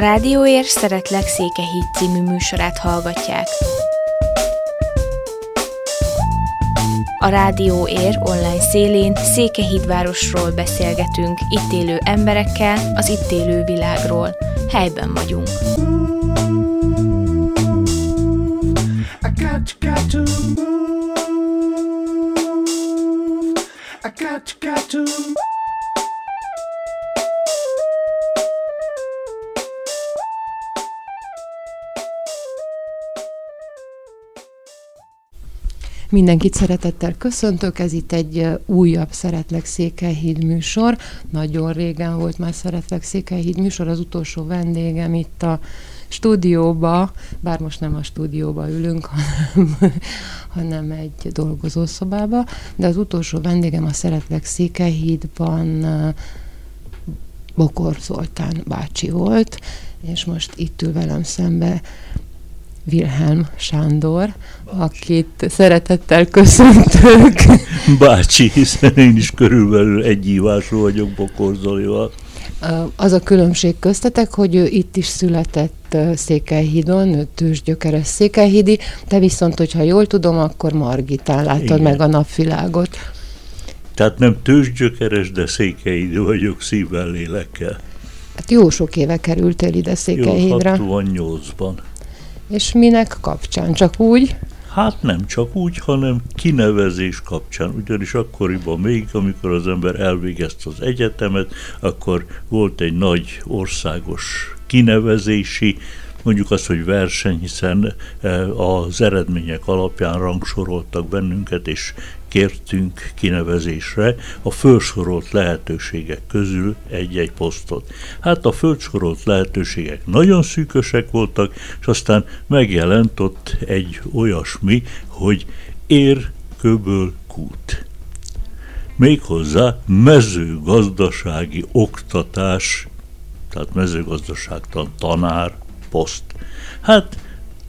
Rádióér Szeretlek Székehíd című műsorát hallgatják. A Rádió Ér online szélén Székehídvárosról beszélgetünk, itt élő emberekkel, az itt élő világról. Helyben vagyunk. Mindenkit szeretettel köszöntök, ez itt egy újabb Szeretlek Székelyhíd műsor. Nagyon régen volt már Szeretlek Székelyhíd műsor, az utolsó vendégem itt a stúdióba, bár most nem a stúdióba ülünk, hanem, hanem egy dolgozószobába, de az utolsó vendégem a Szeretlek Székelyhídban Bokor Zoltán bácsi volt, és most itt ül velem szembe Wilhelm Sándor, Bácsi. akit szeretettel köszöntök. Bácsi, hiszen én is körülbelül egy ívású vagyok Bokorzolival. Az a különbség köztetek, hogy ő itt is született Székelyhídon, tőzsgyökeres Székelyhídi, te viszont, hogyha jól tudom, akkor Margitán Igen. meg a napvilágot. Tehát nem tőzsgyökeres, de Székelyhídi vagyok szívvel, lélekkel. Hát jó sok éve kerültél ide Székelyhídra. Jó, 68-ban. És minek kapcsán? Csak úgy? Hát nem csak úgy, hanem kinevezés kapcsán, ugyanis akkoriban még, amikor az ember elvégezte az egyetemet, akkor volt egy nagy országos kinevezési mondjuk azt, hogy verseny, hiszen eh, az eredmények alapján rangsoroltak bennünket, és kértünk kinevezésre a felsorolt lehetőségek közül egy-egy posztot. Hát a felsorolt lehetőségek nagyon szűkösek voltak, és aztán megjelent ott egy olyasmi, hogy ér köböl kút. Méghozzá mezőgazdasági oktatás, tehát mezőgazdaságtan tanár, poszt. Hát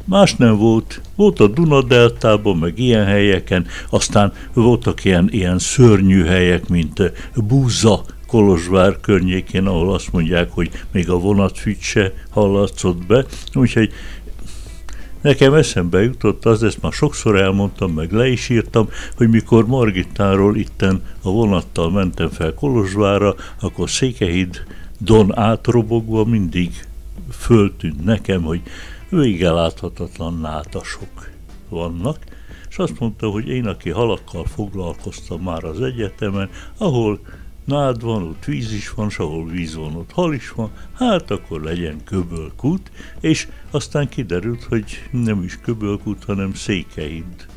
más nem volt. Volt a Dunadeltában, meg ilyen helyeken, aztán voltak ilyen, ilyen szörnyű helyek, mint Búza, Kolozsvár környékén, ahol azt mondják, hogy még a vonatfügy se hallatszott be. Úgyhogy Nekem eszembe jutott az, ezt már sokszor elmondtam, meg le is írtam, hogy mikor Margittáról itten a vonattal mentem fel Kolozsvára, akkor Székehíd Don átrobogva mindig föltűnt nekem, hogy vége láthatatlan nátasok vannak, és azt mondta, hogy én, aki halakkal foglalkoztam már az egyetemen, ahol nád van, ott víz is van, és ahol víz van, ott hal is van, hát akkor legyen köbölkút, és aztán kiderült, hogy nem is köbölkút, hanem székehid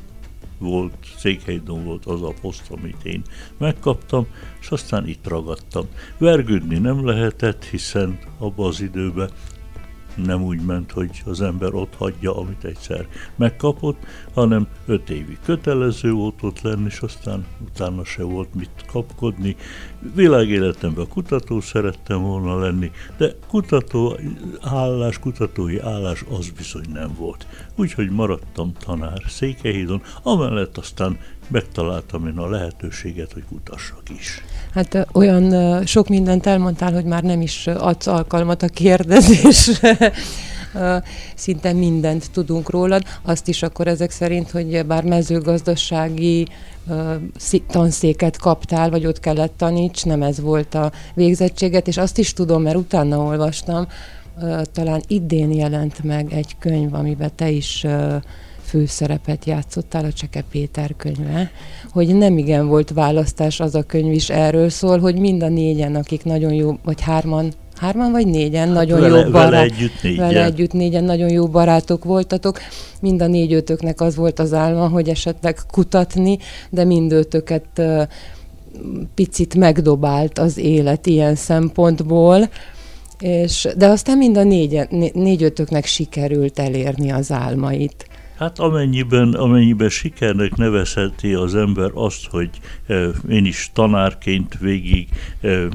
volt, Székhelydon volt az a poszt, amit én megkaptam, és aztán itt ragadtam. Vergődni nem lehetett, hiszen abban az időben nem úgy ment, hogy az ember ott hagyja, amit egyszer megkapott, hanem öt évi kötelező volt ott lenni, és aztán utána se volt mit kapkodni. Világéletemben kutató szerettem volna lenni, de kutató állás, kutatói állás az bizony nem volt. Úgyhogy maradtam tanár Székelyhídon, amellett aztán megtaláltam én a lehetőséget, hogy kutassak is. Hát olyan sok mindent elmondtál, hogy már nem is adsz alkalmat a kérdezésre. Szinte mindent tudunk rólad. Azt is akkor ezek szerint, hogy bár mezőgazdasági tanszéket kaptál, vagy ott kellett taníts, nem ez volt a végzettséget, és azt is tudom, mert utána olvastam, talán idén jelent meg egy könyv, amiben te is főszerepet játszottál, a Cseke Péter könyve, hogy nem igen volt választás, az a könyv is erről szól, hogy mind a négyen, akik nagyon jó, vagy hárman, hárman vagy négyen, hát nagyon vele, jó barát, vele együtt négyen. Vele együtt négyen, nagyon jó barátok voltatok. Mind a négy ötöknek az volt az álma, hogy esetleg kutatni, de mindötöket uh, picit megdobált az élet ilyen szempontból. És, de aztán mind a négy, négy ötöknek sikerült elérni az álmait. Hát amennyiben, amennyiben sikernek nevezheti az ember azt, hogy e, én is tanárként végig e,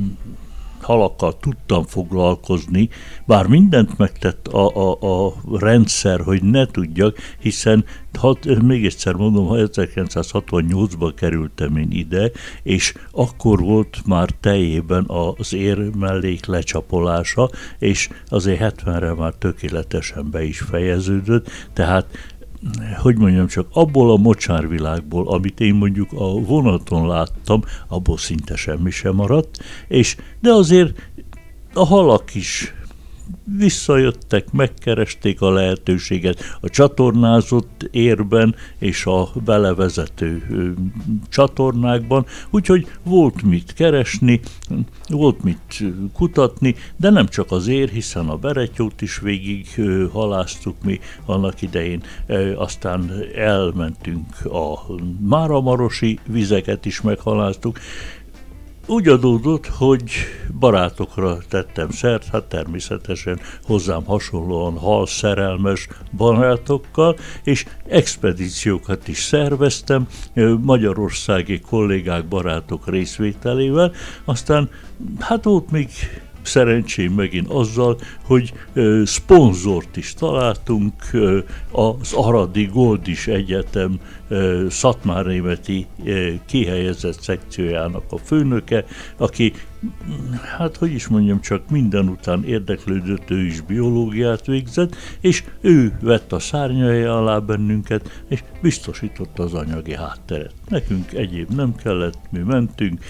halakkal tudtam foglalkozni, bár mindent megtett a, a, a rendszer, hogy ne tudjak, hiszen hat, még egyszer mondom, 1968-ban kerültem én ide, és akkor volt már teljében az ér mellék lecsapolása, és azért 70-re már tökéletesen be is fejeződött, tehát hogy mondjam csak, abból a mocsárvilágból, amit én mondjuk a vonaton láttam, abból szinte semmi sem maradt, és de azért a halak is visszajöttek, megkeresték a lehetőséget. A csatornázott érben és a belevezető csatornákban, úgyhogy volt mit keresni, volt mit kutatni, de nem csak az ér, hiszen a beretyót is végig haláztuk mi annak idején, aztán elmentünk a Máramarosi vizeket is meghaláztuk, úgy adódott, hogy barátokra tettem szert, hát természetesen hozzám hasonlóan hal szerelmes barátokkal, és expedíciókat is szerveztem magyarországi kollégák, barátok részvételével, aztán hát volt még szerencsém megint azzal, hogy ö, szponzort is találtunk, ö, az Aradi Goldis Egyetem Szatmárnémeti kihelyezett szekciójának a főnöke, aki hát hogy is mondjam, csak minden után érdeklődött, ő is biológiát végzett, és ő vett a szárnyai alá bennünket, és biztosította az anyagi hátteret. Nekünk egyéb nem kellett, mi mentünk,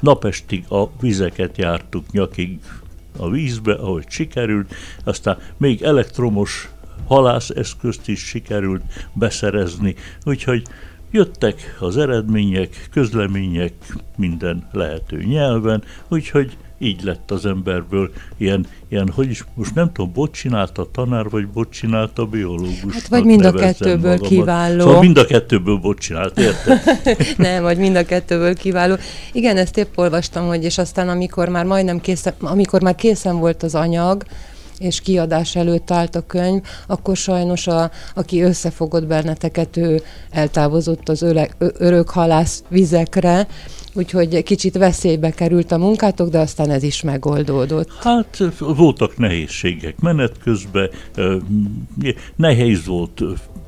napestig a vizeket jártuk nyakig a vízbe, ahogy sikerült, aztán még elektromos halászeszközt is sikerült beszerezni, úgyhogy Jöttek az eredmények, közlemények minden lehető nyelven, úgyhogy így lett az emberből ilyen, ilyen hogy is, most nem tudom, bot csinálta a tanár, vagy bot csinálta a biológus. Hát vagy mind a kettőből magamat. kiváló. Szóval mind a kettőből bot csinált, érted? nem, vagy mind a kettőből kiváló. Igen, ezt épp olvastam, hogy és aztán amikor már majdnem készen, amikor már készen volt az anyag, és kiadás előtt állt a könyv, akkor sajnos a, aki összefogott benneteket, ő eltávozott az öreg, örökhalász vizekre, úgyhogy kicsit veszélybe került a munkátok, de aztán ez is megoldódott. Hát voltak nehézségek menet közben, nehéz volt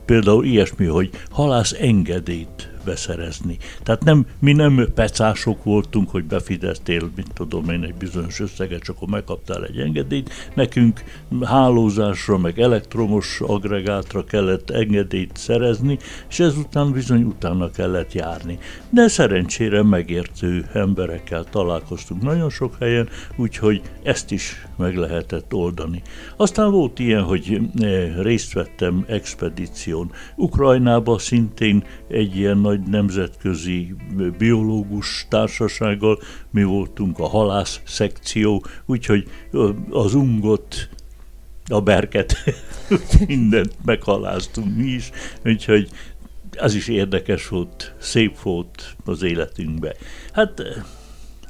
például ilyesmi, hogy halász engedélyt beszerezni. Tehát nem, mi nem pecások voltunk, hogy befideztél, mit tudom én, egy bizonyos összeget, csak akkor megkaptál egy engedélyt. Nekünk hálózásra, meg elektromos agregátra kellett engedélyt szerezni, és ezután bizony utána kellett járni. De szerencsére megértő emberekkel találkoztunk nagyon sok helyen, úgyhogy ezt is meg lehetett oldani. Aztán volt ilyen, hogy eh, részt vettem expedíción. Ukrajnába szintén egy ilyen nagy nemzetközi biológus társasággal, mi voltunk a halász szekció, úgyhogy az ungot a berket, mindent meghaláztunk mi is, úgyhogy az is érdekes volt, szép volt az életünkbe. Hát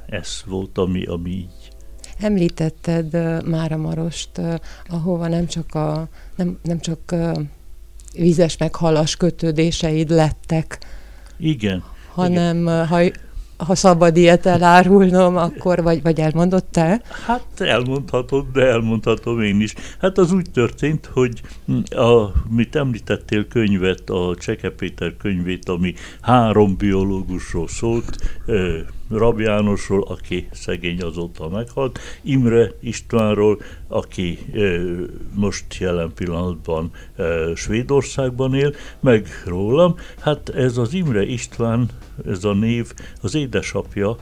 ez volt, ami, ami így Említetted Mára Marost, ahova nem csak, a, nem, nem csak vízes meg halas kötődéseid lettek, igen. Hanem igen. ha ha szabad ilyet elárulnom, akkor vagy, vagy elmondott te? Hát elmondhatod, de elmondhatom én is. Hát az úgy történt, hogy a, mit említettél könyvet, a Cseke Péter könyvét, ami három biológusról szólt, Rab Jánosról, aki szegény azóta meghalt, Imre Istvánról, aki most jelen pillanatban Svédországban él, meg rólam. Hát ez az Imre István, ez a név, az édesapja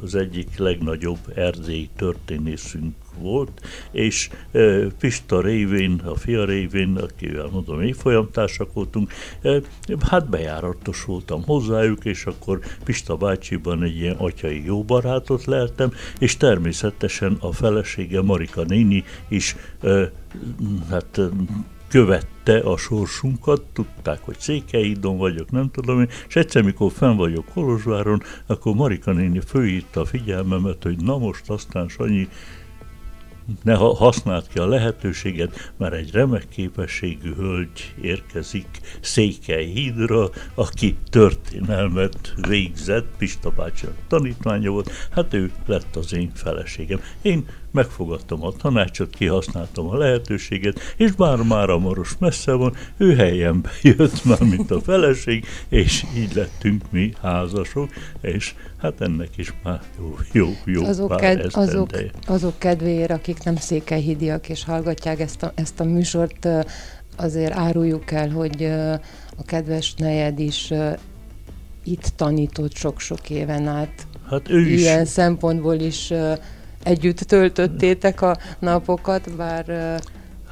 az egyik legnagyobb erdélyi történészünk volt, és Pista révén, a fia révén, akivel mondom, évfolyamtársak voltunk, hát bejáratos voltam hozzájuk, és akkor Pista bácsiban egy ilyen atyai jó barátot leltem, és természetesen a felesége Marika néni is hát követte a sorsunkat, tudták, hogy Székelyidon vagyok, nem tudom én, és egyszer, mikor fenn vagyok Kolozsváron, akkor Marika néni fölírta a figyelmemet, hogy na most aztán Sanyi, ne használd ki a lehetőséget, mert egy remek képességű hölgy érkezik Székely hídra, aki történelmet végzett, Pista bácsi tanítványa volt, hát ő lett az én feleségem. Én megfogadtam a tanácsot, kihasználtam a lehetőséget, és bár már a maros messze van, ő helyembe jött már, mint a feleség, és így lettünk mi házasok, és hát ennek is már jó, jó, jó azok, ked, azok, azok kedvéért, akik nem székelyhidiak és hallgatják ezt a, ezt a műsort, azért áruljuk el, hogy a kedves nejed is itt tanított sok-sok éven át. Hát ő is. Ilyen szempontból is együtt töltöttétek a napokat, bár...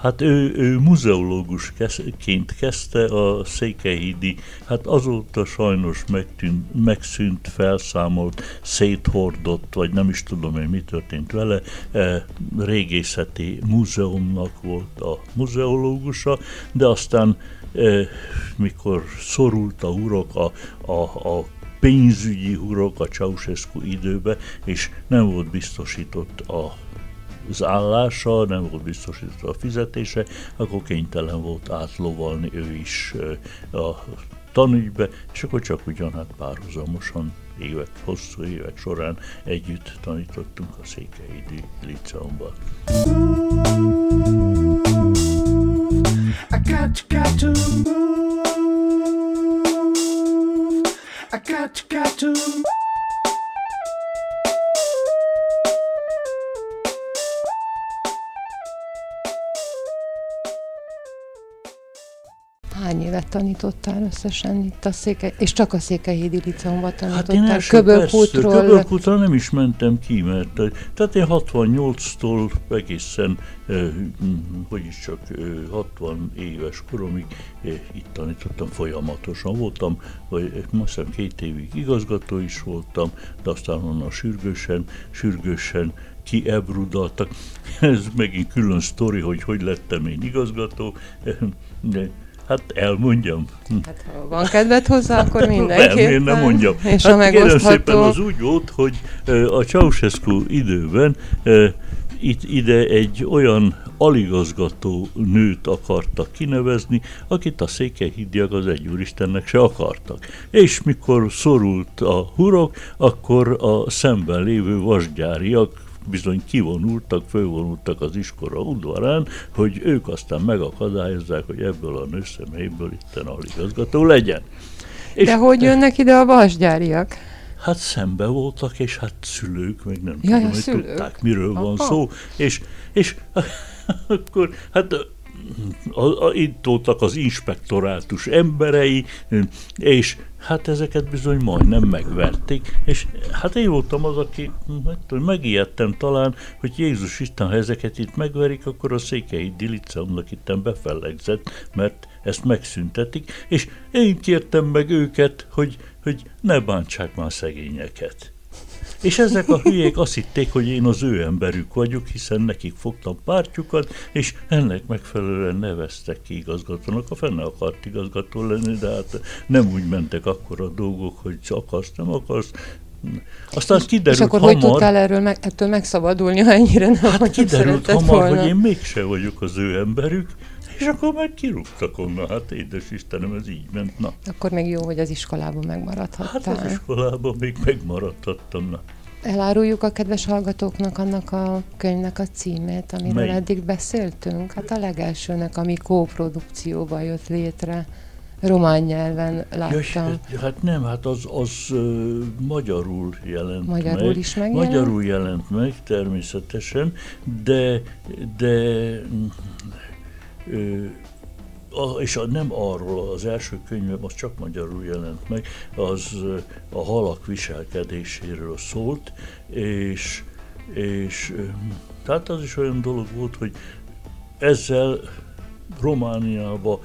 Hát ő, ő muzeológusként kezdte a Székelyhídi, hát azóta sajnos megtűnt, megszűnt, felszámolt, széthordott, vagy nem is tudom én mi történt vele, e, régészeti múzeumnak volt a muzeológusa, de aztán e, mikor szorult a urok a, a, a pénzügyi urok a Ceausescu időbe, és nem volt biztosított a az állása, nem volt biztosított a fizetése, akkor kénytelen volt átlovalni ő is a tanügybe, és akkor csak ugyan hát párhuzamosan évek, hosszú évek során együtt tanítottunk a Székelyidi Liceumban. I got, got to move. Got, to. Tanítottál összesen itt a széke, és csak a Székelyhédi Liceumban tanítottál? Hát én első, Köbölkútról... Köbölkútra nem is mentem ki, mert tehát én 68-tól egészen, eh, hogy is csak eh, 60 éves koromig eh, itt tanítottam folyamatosan. Voltam, vagy most hiszem két évig igazgató is voltam, de aztán onnan sürgősen, sürgősen kiebrudaltak. Ez megint külön sztori, hogy hogy lettem én igazgató, de Hát elmondjam. Hát ha van kedved hozzá, akkor mindenképpen. Nem, én nem mondjam. És hát a megosztható... szépen az úgy volt, hogy a Ceausescu időben itt ide egy olyan aligazgató nőt akartak kinevezni, akit a székelyhídiak az egyúristennek se akartak. És mikor szorult a hurok, akkor a szemben lévő vasgyáriak bizony kivonultak, fölvonultak az iskola udvarán, hogy ők aztán megakadályozzák, hogy ebből a nőszemélyből itten aligazgató legyen. És De hogy jönnek ide a vasgyáriak? Hát szembe voltak, és hát szülők, meg nem ja, tudom, hogy szülők. tudták, miről Aha. van szó, és, és akkor hát a, a, itt voltak az inspektorátus emberei, és hát ezeket bizony majdnem megverték, és hát én voltam az, aki hát, megijedtem talán, hogy Jézus Isten, ha ezeket itt megverik, akkor a székei Diliceumnak itt befellegzett, mert ezt megszüntetik, és én kértem meg őket, hogy, hogy ne bántsák már szegényeket. És ezek a hülyék azt hitték, hogy én az ő emberük vagyok, hiszen nekik fogtam pártjukat, és ennek megfelelően neveztek ki igazgatónak. A fenne akart igazgató lenni, de hát nem úgy mentek akkor a dolgok, hogy akarsz, nem akarsz, aztán kiderült És akkor hamar, hogy tudtál erről meg, ettől megszabadulni, ha ennyire nem Hát kiderült hamar, volna. hogy én mégse vagyok az ő emberük, és akkor meg kirúgtak onnan, hát édes Istenem, ez így ment, na. Akkor még jó, hogy az iskolában megmaradhattál. Hát az iskolában még megmaradhattam, na. Eláruljuk a kedves hallgatóknak annak a könyvnek a címét, amiről Mely? eddig beszéltünk. Hát a legelsőnek, ami kóprodukcióban jött létre. Román nyelven láttam. Ja, hát nem, hát az, az uh, magyarul jelent magyarul meg. is meg. Magyarul jelent meg, természetesen, de, de a, és a, nem arról, az első könyvem, az csak magyarul jelent meg, az a halak viselkedéséről szólt, és, és tehát az is olyan dolog volt, hogy ezzel Romániába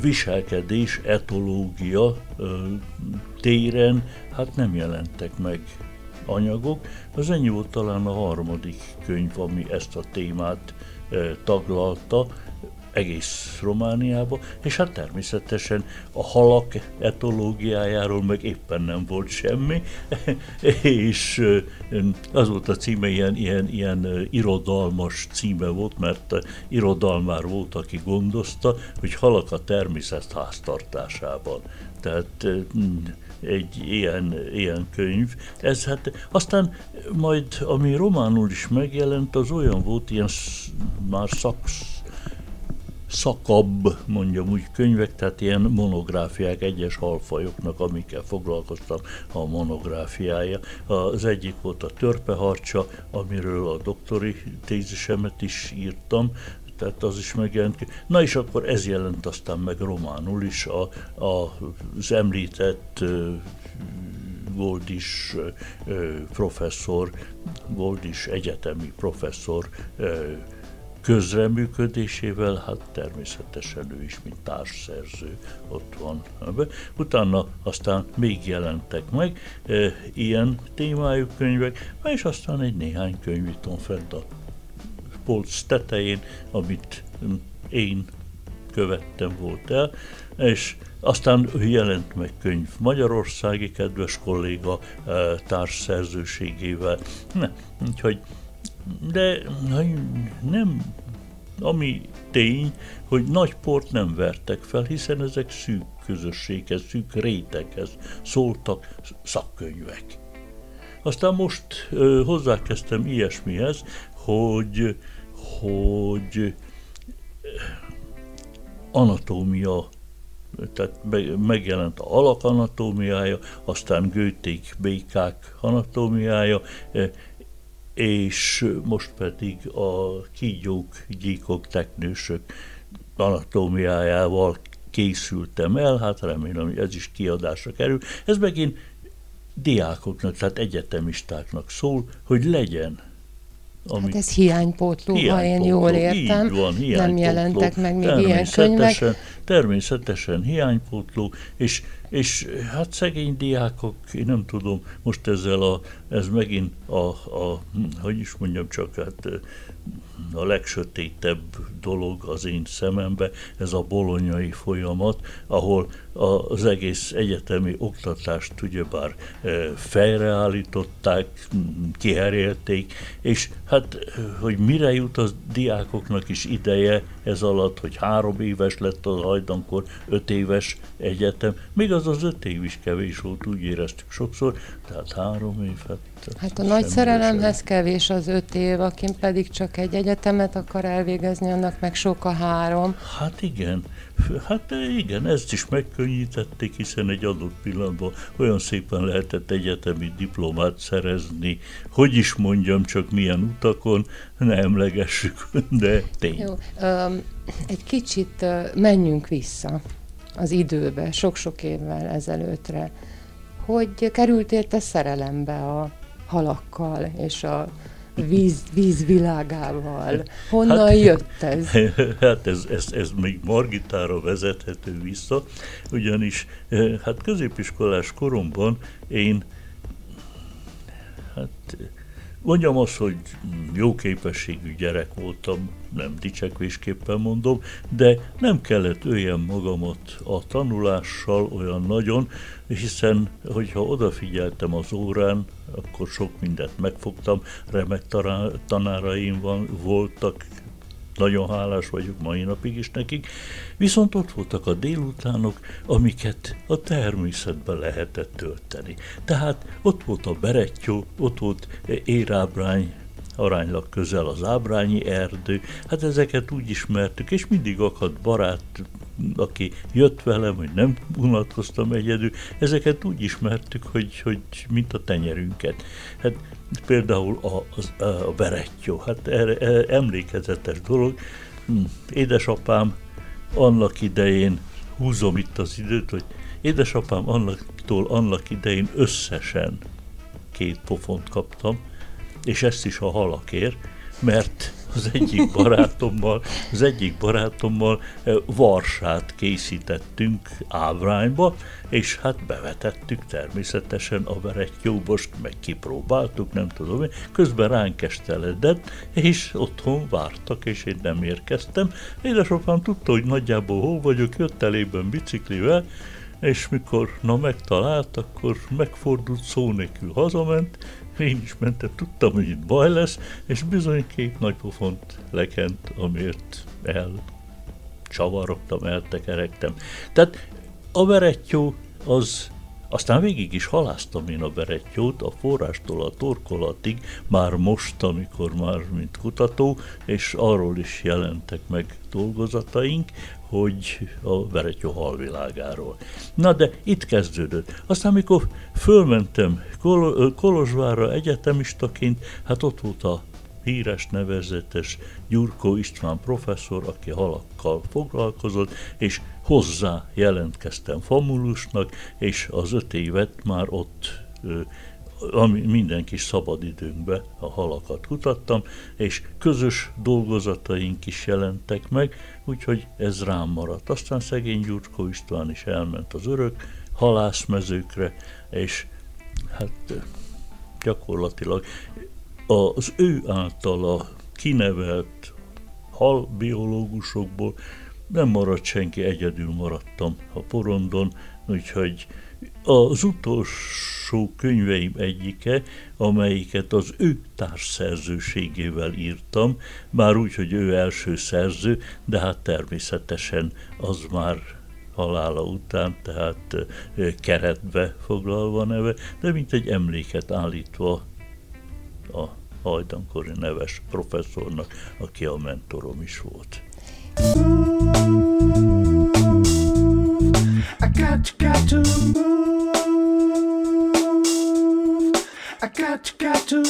viselkedés, etológia téren hát nem jelentek meg anyagok. Az ennyi volt talán a harmadik könyv, ami ezt a témát taglalta, egész Romániába, és hát természetesen a halak etológiájáról meg éppen nem volt semmi, és az volt a címe, ilyen, ilyen, ilyen irodalmas címe volt, mert irodalmár volt, aki gondozta, hogy halak a természet háztartásában. Tehát egy ilyen, ilyen könyv. Ez hát aztán majd, ami románul is megjelent, az olyan volt, ilyen már szaksz, szakabb, mondjam úgy, könyvek, tehát ilyen monográfiák egyes halfajoknak, amikkel foglalkoztam a monográfiája. Az egyik volt a törpeharcsa, amiről a doktori tézisemet is írtam, tehát az is megjelent. Na és akkor ez jelent aztán meg románul is a, a, az említett Goldis professzor, Goldis egyetemi professzor közreműködésével, hát természetesen ő is, mint társszerző ott van. Utána aztán még jelentek meg e, ilyen témájú könyvek, és aztán egy néhány könyv itt fent a polc tetején, amit én követtem volt el, és aztán jelent meg könyv Magyarországi kedves kolléga társszerzőségével. Ne, úgyhogy de nem, ami tény, hogy nagy port nem vertek fel, hiszen ezek szűk közösséghez, szűk réteghez szóltak szakkönyvek. Aztán most ö, hozzákezdtem ilyesmihez, hogy, hogy anatómia tehát megjelent a alak anatómiája, aztán gőték, békák anatómiája, és most pedig a kígyók, gyíkok, teknősök anatómiájával készültem el, hát remélem, hogy ez is kiadásra kerül. Ez megint diákoknak, tehát egyetemistáknak szól, hogy legyen ami hát ez hiánypótló, hiánypótló, ha én jól értem. Így van, nem jelentek meg még ilyen könyvek. Természetesen hiánypótló, és, és hát szegény diákok, én nem tudom, most ezzel a, ez megint a, a hogy is mondjam csak, hát a legsötétebb dolog az én szemembe, ez a bolonyai folyamat, ahol az egész egyetemi oktatást ugyebár fejreállították, kiherélték, és hát, hogy mire jut a diákoknak is ideje ez alatt, hogy három éves lett az hajdankor, öt éves egyetem, még az az öt év is kevés volt, úgy éreztük sokszor, tehát három év, hát Hát a nagy szerelemhez sem. kevés az öt év, akin pedig csak egy egyetemet akar elvégezni, annak meg sok a három. Hát igen, hát igen, ezt is megkönnyítették, hiszen egy adott pillanatban olyan szépen lehetett egyetemi diplomát szerezni, hogy is mondjam, csak milyen utakon, ne emlegessük, de tény. Jó, um, egy kicsit menjünk vissza az időbe, sok-sok évvel ezelőttre. Hogy kerültél te szerelembe a halakkal és a víz, vízvilágával. Honnan hát, jött ez? Hát ez, ez, ez még Margitára vezethető vissza, ugyanis hát középiskolás koromban én hát mondjam azt, hogy jó képességű gyerek voltam, nem dicsekvésképpen mondom, de nem kellett öljem magamat a tanulással olyan nagyon, hiszen hogyha odafigyeltem az órán, akkor sok mindent megfogtam, remek tanáraim van, voltak, nagyon hálás vagyok mai napig is nekik, viszont ott voltak a délutánok, amiket a természetbe lehetett tölteni. Tehát ott volt a berettyó, ott volt érábrány, aránylag közel az ábrányi erdő, hát ezeket úgy ismertük, és mindig akadt barát, aki jött velem, hogy nem unatkoztam egyedül, ezeket úgy ismertük, hogy, hogy mint a tenyerünket. Hát például a, a, a berettyó, hát erre, erre emlékezetes dolog. Hm, édesapám annak idején, húzom itt az időt, hogy édesapám annaktól annak idején összesen két pofont kaptam, és ezt is a halakért, mert az egyik barátommal, az egyik barátommal eh, varsát készítettünk ábrányba, és hát bevetettük természetesen a verettyóbost, meg kipróbáltuk, nem tudom én, közben ránk esteledett, és otthon vártak, és én nem érkeztem. Édesapám tudta, hogy nagyjából hol vagyok, jött elében biciklivel, és mikor na megtalált, akkor megfordult szó nélkül hazament, én is mentem, tudtam, hogy itt baj lesz, és bizony két nagy pofont lekent, amiért el csavarogtam, eltekerektem. Tehát a verettyó az aztán végig is haláztam én a berettyót a forrástól a torkolatig, már most, amikor már mint kutató, és arról is jelentek meg dolgozataink, hogy a berettyó halvilágáról. Na de itt kezdődött. Aztán, amikor fölmentem Kol- Kolozsvárra egyetemistaként, hát ott volt a híres nevezetes Gyurkó István professzor, aki halakkal foglalkozott, és hozzá jelentkeztem famulusnak, és az öt évet már ott ami minden kis szabadidőnkbe a halakat kutattam, és közös dolgozataink is jelentek meg, úgyhogy ez rám maradt. Aztán szegény Gyurkó István is elment az örök halászmezőkre, és hát gyakorlatilag az ő általa kinevelt halbiológusokból nem maradt senki, egyedül maradtam a porondon, úgyhogy az utolsó könyveim egyike, amelyiket az ő társszerzőségével írtam, már úgy, hogy ő első szerző, de hát természetesen az már halála után, tehát keretbe foglalva neve, de mint egy emléket állítva a hajdankori neves professzornak, aki a mentorom is volt. I got, got to move. I got, got to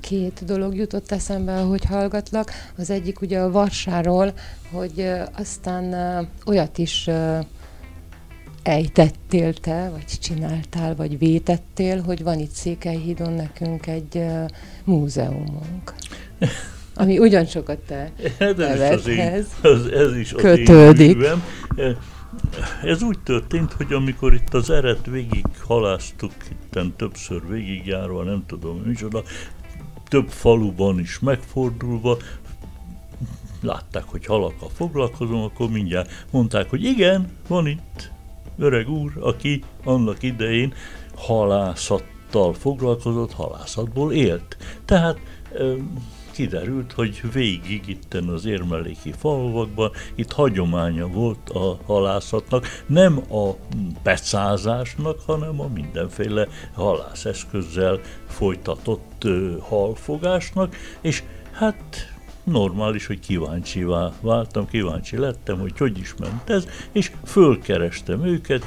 két dolog jutott eszembe, hogy hallgatlak. Az egyik ugye a Varsáról, hogy aztán olyat is ejtettél te, vagy csináltál, vagy vétettél, hogy van itt Székelyhídon nekünk egy múzeumunk. Ami ugyansokat te hát ez, is az az, ez is kötődik. Az én ez úgy történt, hogy amikor itt az eret végig haláztuk, itten többször végigjárva, nem tudom micsoda, több faluban is megfordulva, látták, hogy halakkal foglalkozom, akkor mindjárt mondták, hogy igen, van itt öreg úr, aki annak idején halászattal foglalkozott, halászatból élt. Tehát kiderült, hogy végig itten az érmeléki falvakban itt hagyománya volt a halászatnak, nem a pecázásnak, hanem a mindenféle halászeszközzel folytatott halfogásnak, és hát normális, hogy kíváncsivá váltam, kíváncsi lettem, hogy hogy is ment ez, és fölkerestem őket,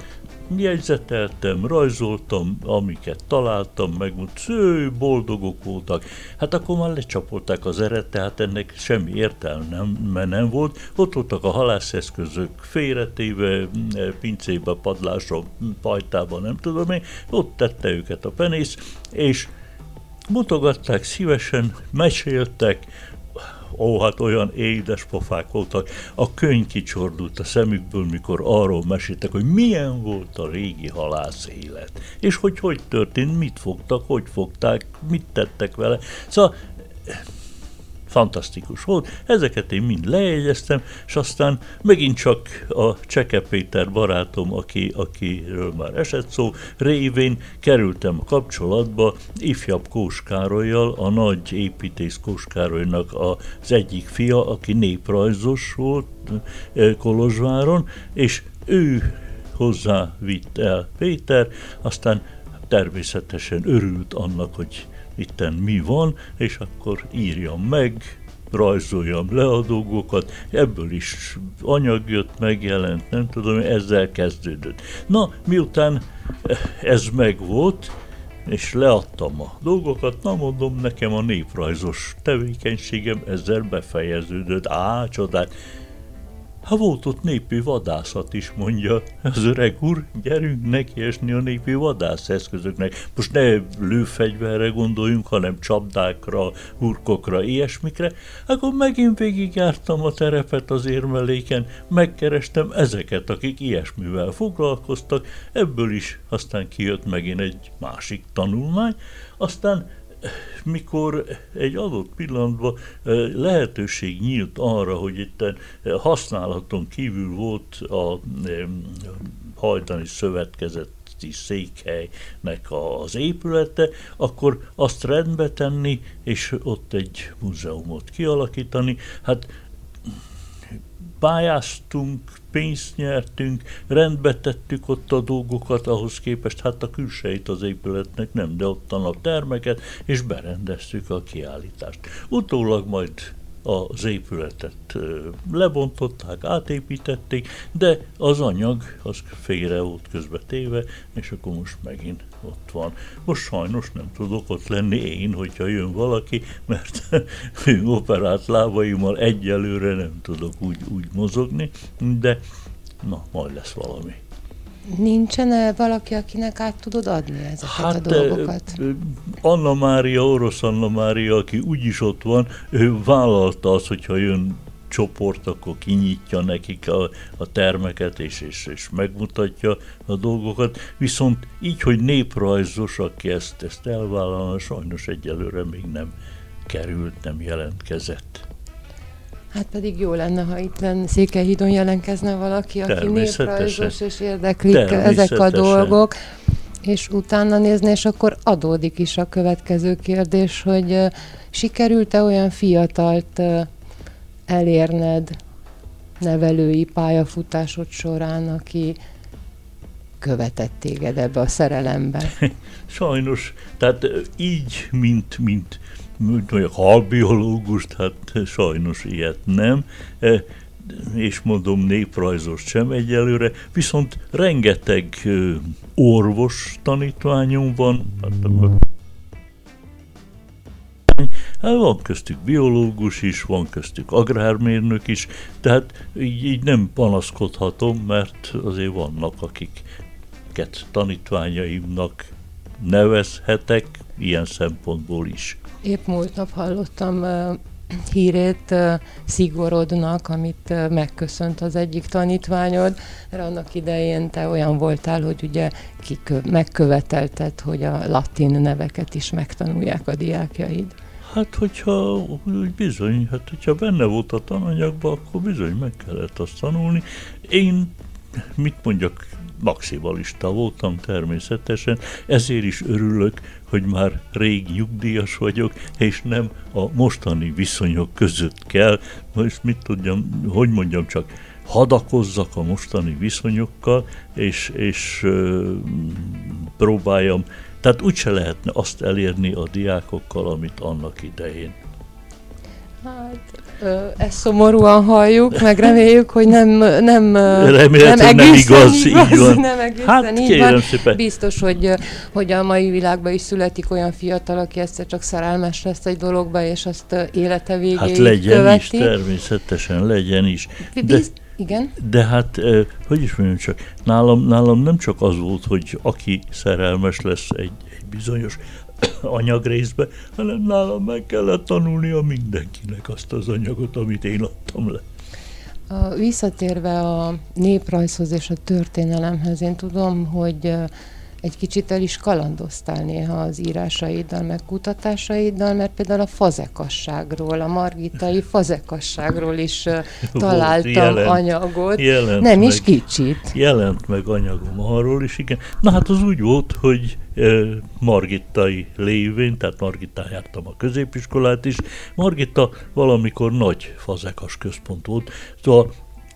jegyzeteltem, rajzoltam, amiket találtam, meg sző, boldogok voltak. Hát akkor már lecsapolták az eret, tehát ennek semmi értelme nem volt. Ott voltak a halászeszközök félretéve, pincébe, padlásra, pajtába, nem tudom én, ott tette őket a penész, és mutogatták szívesen, meséltek, ó, hát olyan édes pofák voltak, a könyv kicsordult a szemükből, mikor arról meséltek, hogy milyen volt a régi halász élet, és hogy hogy történt, mit fogtak, hogy fogták, mit tettek vele. Szóval fantasztikus volt. Ezeket én mind lejegyeztem, és aztán megint csak a Cseke Péter barátom, aki, akiről már esett szó, révén kerültem a kapcsolatba ifjabb Kóskárolyjal, a nagy építész Kóskárolynak az egyik fia, aki néprajzos volt Kolozsváron, és ő hozzá vitt el Péter, aztán természetesen örült annak, hogy itten mi van, és akkor írjam meg, rajzoljam le a dolgokat, ebből is anyag jött, megjelent, nem tudom, ezzel kezdődött. Na, miután ez megvolt, és leadtam a dolgokat, na mondom, nekem a néprajzos tevékenységem ezzel befejeződött. Á, csodát! Ha volt ott népi vadászat is, mondja az öreg úr, gyerünk neki esni a népi vadászeszközöknek. Most ne lőfegyverre gondoljunk, hanem csapdákra, hurkokra, ilyesmikre. Akkor megint végigjártam a terepet az érmeléken, megkerestem ezeket, akik ilyesmivel foglalkoztak, ebből is aztán kijött megint egy másik tanulmány, aztán mikor egy adott pillanatban eh, lehetőség nyílt arra, hogy itt használaton kívül volt a hajdani szövetkezet székhelynek az épülete, akkor azt rendbe tenni, és ott egy múzeumot kialakítani. Hát pályáztunk, pénzt nyertünk, rendbe tettük ott a dolgokat, ahhoz képest hát a külsejét az épületnek nem, de ott a termeket, és berendeztük a kiállítást. Utólag majd az épületet lebontották, átépítették, de az anyag az félre volt közbe téve, és akkor most megint ott van. Most sajnos nem tudok ott lenni én, hogyha jön valaki, mert operált lábaimmal egyelőre nem tudok úgy, úgy mozogni, de na, majd lesz valami. Nincsen -e valaki, akinek át tudod adni ezeket hát, a dolgokat? Anna Mária, orosz Anna Mária, aki úgyis ott van, ő vállalta az, hogyha jön csoport, akkor kinyitja nekik a, a termeket, és, és, és megmutatja a dolgokat. Viszont így, hogy néprajzos, aki ezt, ezt elvállalna, sajnos egyelőre még nem került, nem jelentkezett. Hát pedig jó lenne, ha itt Székelyhídon jelentkezne valaki, aki néprajzos és érdeklik ezek a dolgok, és utána nézni, és akkor adódik is a következő kérdés, hogy sikerült-e olyan fiatalt elérned nevelői pályafutásod során, aki követett téged ebbe a szerelembe? Sajnos, tehát így, mint, mint mondjuk halbiológus, hát sajnos ilyet nem, és mondom néprajzos sem egyelőre, viszont rengeteg orvos tanítványom van, Hát van köztük biológus is, van köztük agrármérnök is, tehát így, így nem panaszkodhatom, mert azért vannak, akiket tanítványaimnak nevezhetek, ilyen szempontból is. Épp múlt nap hallottam hírét Szigorodnak, amit megköszönt az egyik tanítványod, mert annak idején te olyan voltál, hogy ugye kikö- megkövetelted, hogy a latin neveket is megtanulják a diákjaid. Hát, hogyha bizony, hát hogyha benne volt a tananyagban, akkor bizony meg kellett azt tanulni. Én, mit mondjak, maximalista voltam természetesen, ezért is örülök, hogy már rég nyugdíjas vagyok, és nem a mostani viszonyok között kell, most mit tudjam, hogy mondjam csak, hadakozzak a mostani viszonyokkal, és, és ö, próbáljam, tehát úgyse lehetne azt elérni a diákokkal, amit annak idején. Hát, ezt szomorúan halljuk, meg reméljük, hogy nem, nem, Remélem, nem, nem igaz, igaz, így van. Nem egészen hát, így van. Szépen. Biztos, hogy, hogy a mai világban is születik olyan fiatal, aki egyszer csak szerelmes lesz egy dologba, és azt élete végéig Hát legyen követi. is, természetesen legyen is. De, Bizt, igen. De hát, hogy is mondjam csak, nálam, nálam nem csak az volt, hogy aki szerelmes lesz egy, egy bizonyos anyagrészbe, hanem nálam meg kellett tanulnia mindenkinek azt az anyagot, amit én adtam le. Visszatérve a néprajzhoz és a történelemhez, én tudom, hogy egy kicsit el is kalandoztál néha az írásaiddal, meg kutatásaiddal, mert például a fazekasságról, a margitai fazekasságról is találtam jelent, anyagot. Jelent Nem meg, is kicsit. Jelent meg anyagom arról is, igen. Na hát az úgy volt, hogy Margittai lévén, tehát Margittán jártam a középiskolát is. Margitta valamikor nagy fazekas központ volt, szóval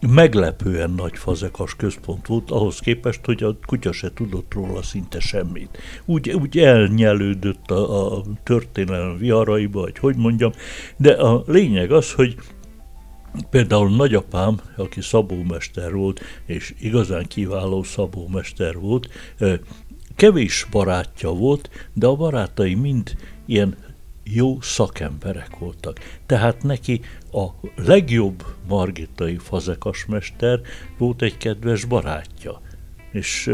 meglepően nagy fazekas központ volt, ahhoz képest, hogy a kutya se tudott róla szinte semmit. Úgy, úgy elnyelődött a, a történelem viharaiba, vagy hogy mondjam, de a lényeg az, hogy Például nagyapám, aki szabómester volt, és igazán kiváló szabómester volt, kevés barátja volt, de a barátai mind ilyen jó szakemberek voltak. Tehát neki a legjobb margitai fazekasmester volt egy kedves barátja, és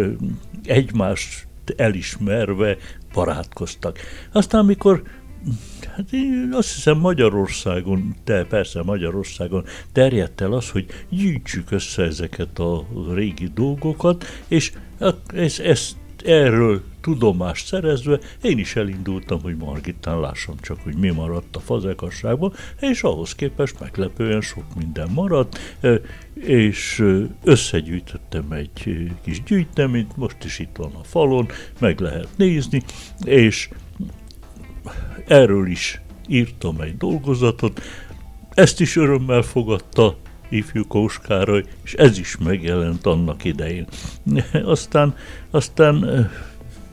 egymást elismerve barátkoztak. Aztán, amikor Hát én azt hiszem Magyarországon, de persze Magyarországon terjedt el az, hogy gyűjtsük össze ezeket a régi dolgokat, és ez, ezt erről tudomást szerezve én is elindultam, hogy Margitán lássam csak, hogy mi maradt a fazekasságban, és ahhoz képest meglepően sok minden maradt, és összegyűjtöttem egy kis gyűjteményt, most is itt van a falon, meg lehet nézni, és erről is írtam egy dolgozatot, ezt is örömmel fogadta ifjú Kóskároly, és ez is megjelent annak idején. Aztán, aztán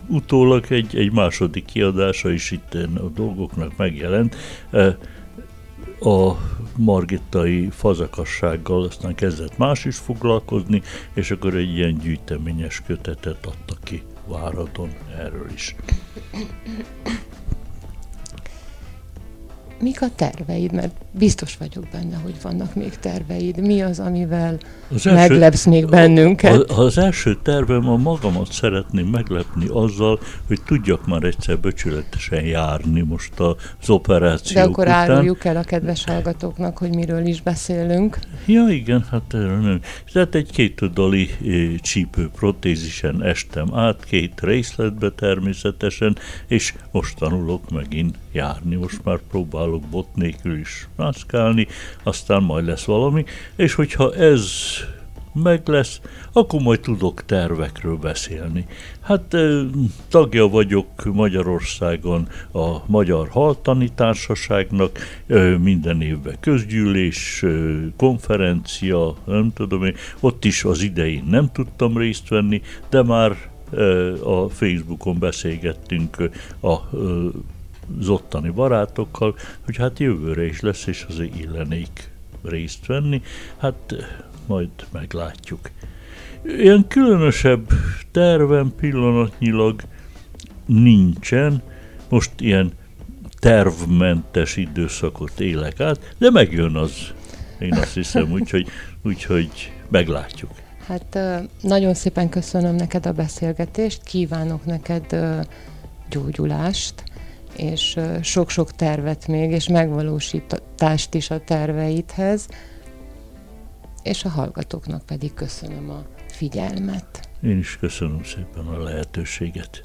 utólag egy, egy második kiadása is itt a dolgoknak megjelent, a margittai fazakassággal aztán kezdett más is foglalkozni, és akkor egy ilyen gyűjteményes kötetet adtak ki Váradon erről is. Mik a terveid? Mert biztos vagyok benne, hogy vannak még terveid. Mi az, amivel az első, meglepsz még bennünket? A, az első tervem a magamat szeretném meglepni azzal, hogy tudjak már egyszer becsületesen járni most az operáció De akkor után. áruljuk el a kedves hallgatóknak, hogy miről is beszélünk. Ja, igen, hát nem. Tehát egy két dali csípő protézisen estem át, két részletbe természetesen, és most tanulok megint járni. Most már próbálok bot nélkül is mászkálni, aztán majd lesz valami, és hogyha ez meg lesz, akkor majd tudok tervekről beszélni. Hát tagja vagyok Magyarországon a Magyar Haltani Társaságnak, minden évben közgyűlés, konferencia, nem tudom én, ott is az idején nem tudtam részt venni, de már a Facebookon beszélgettünk a az ottani barátokkal, hogy hát jövőre is lesz, és azért illenék részt venni, hát majd meglátjuk. Ilyen különösebb tervem pillanatnyilag nincsen, most ilyen tervmentes időszakot élek át, de megjön az, én azt hiszem, úgyhogy, úgyhogy meglátjuk. Hát nagyon szépen köszönöm neked a beszélgetést, kívánok neked gyógyulást, és sok-sok tervet még, és megvalósítást is a terveidhez, és a hallgatóknak pedig köszönöm a figyelmet. Én is köszönöm szépen a lehetőséget.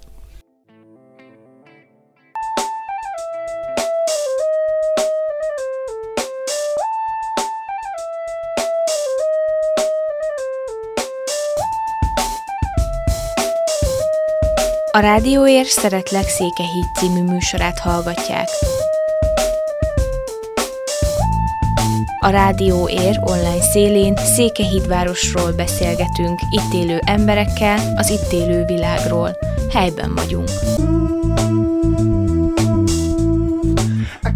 Rádióér Szeretlek Székehíd című műsorát hallgatják. A Rádió Ér online szélén Székehídvárosról beszélgetünk, itt élő emberekkel, az itt élő világról. Helyben vagyunk. I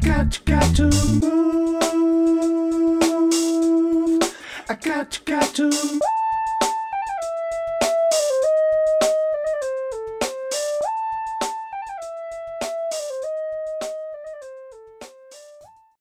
got, to got, to.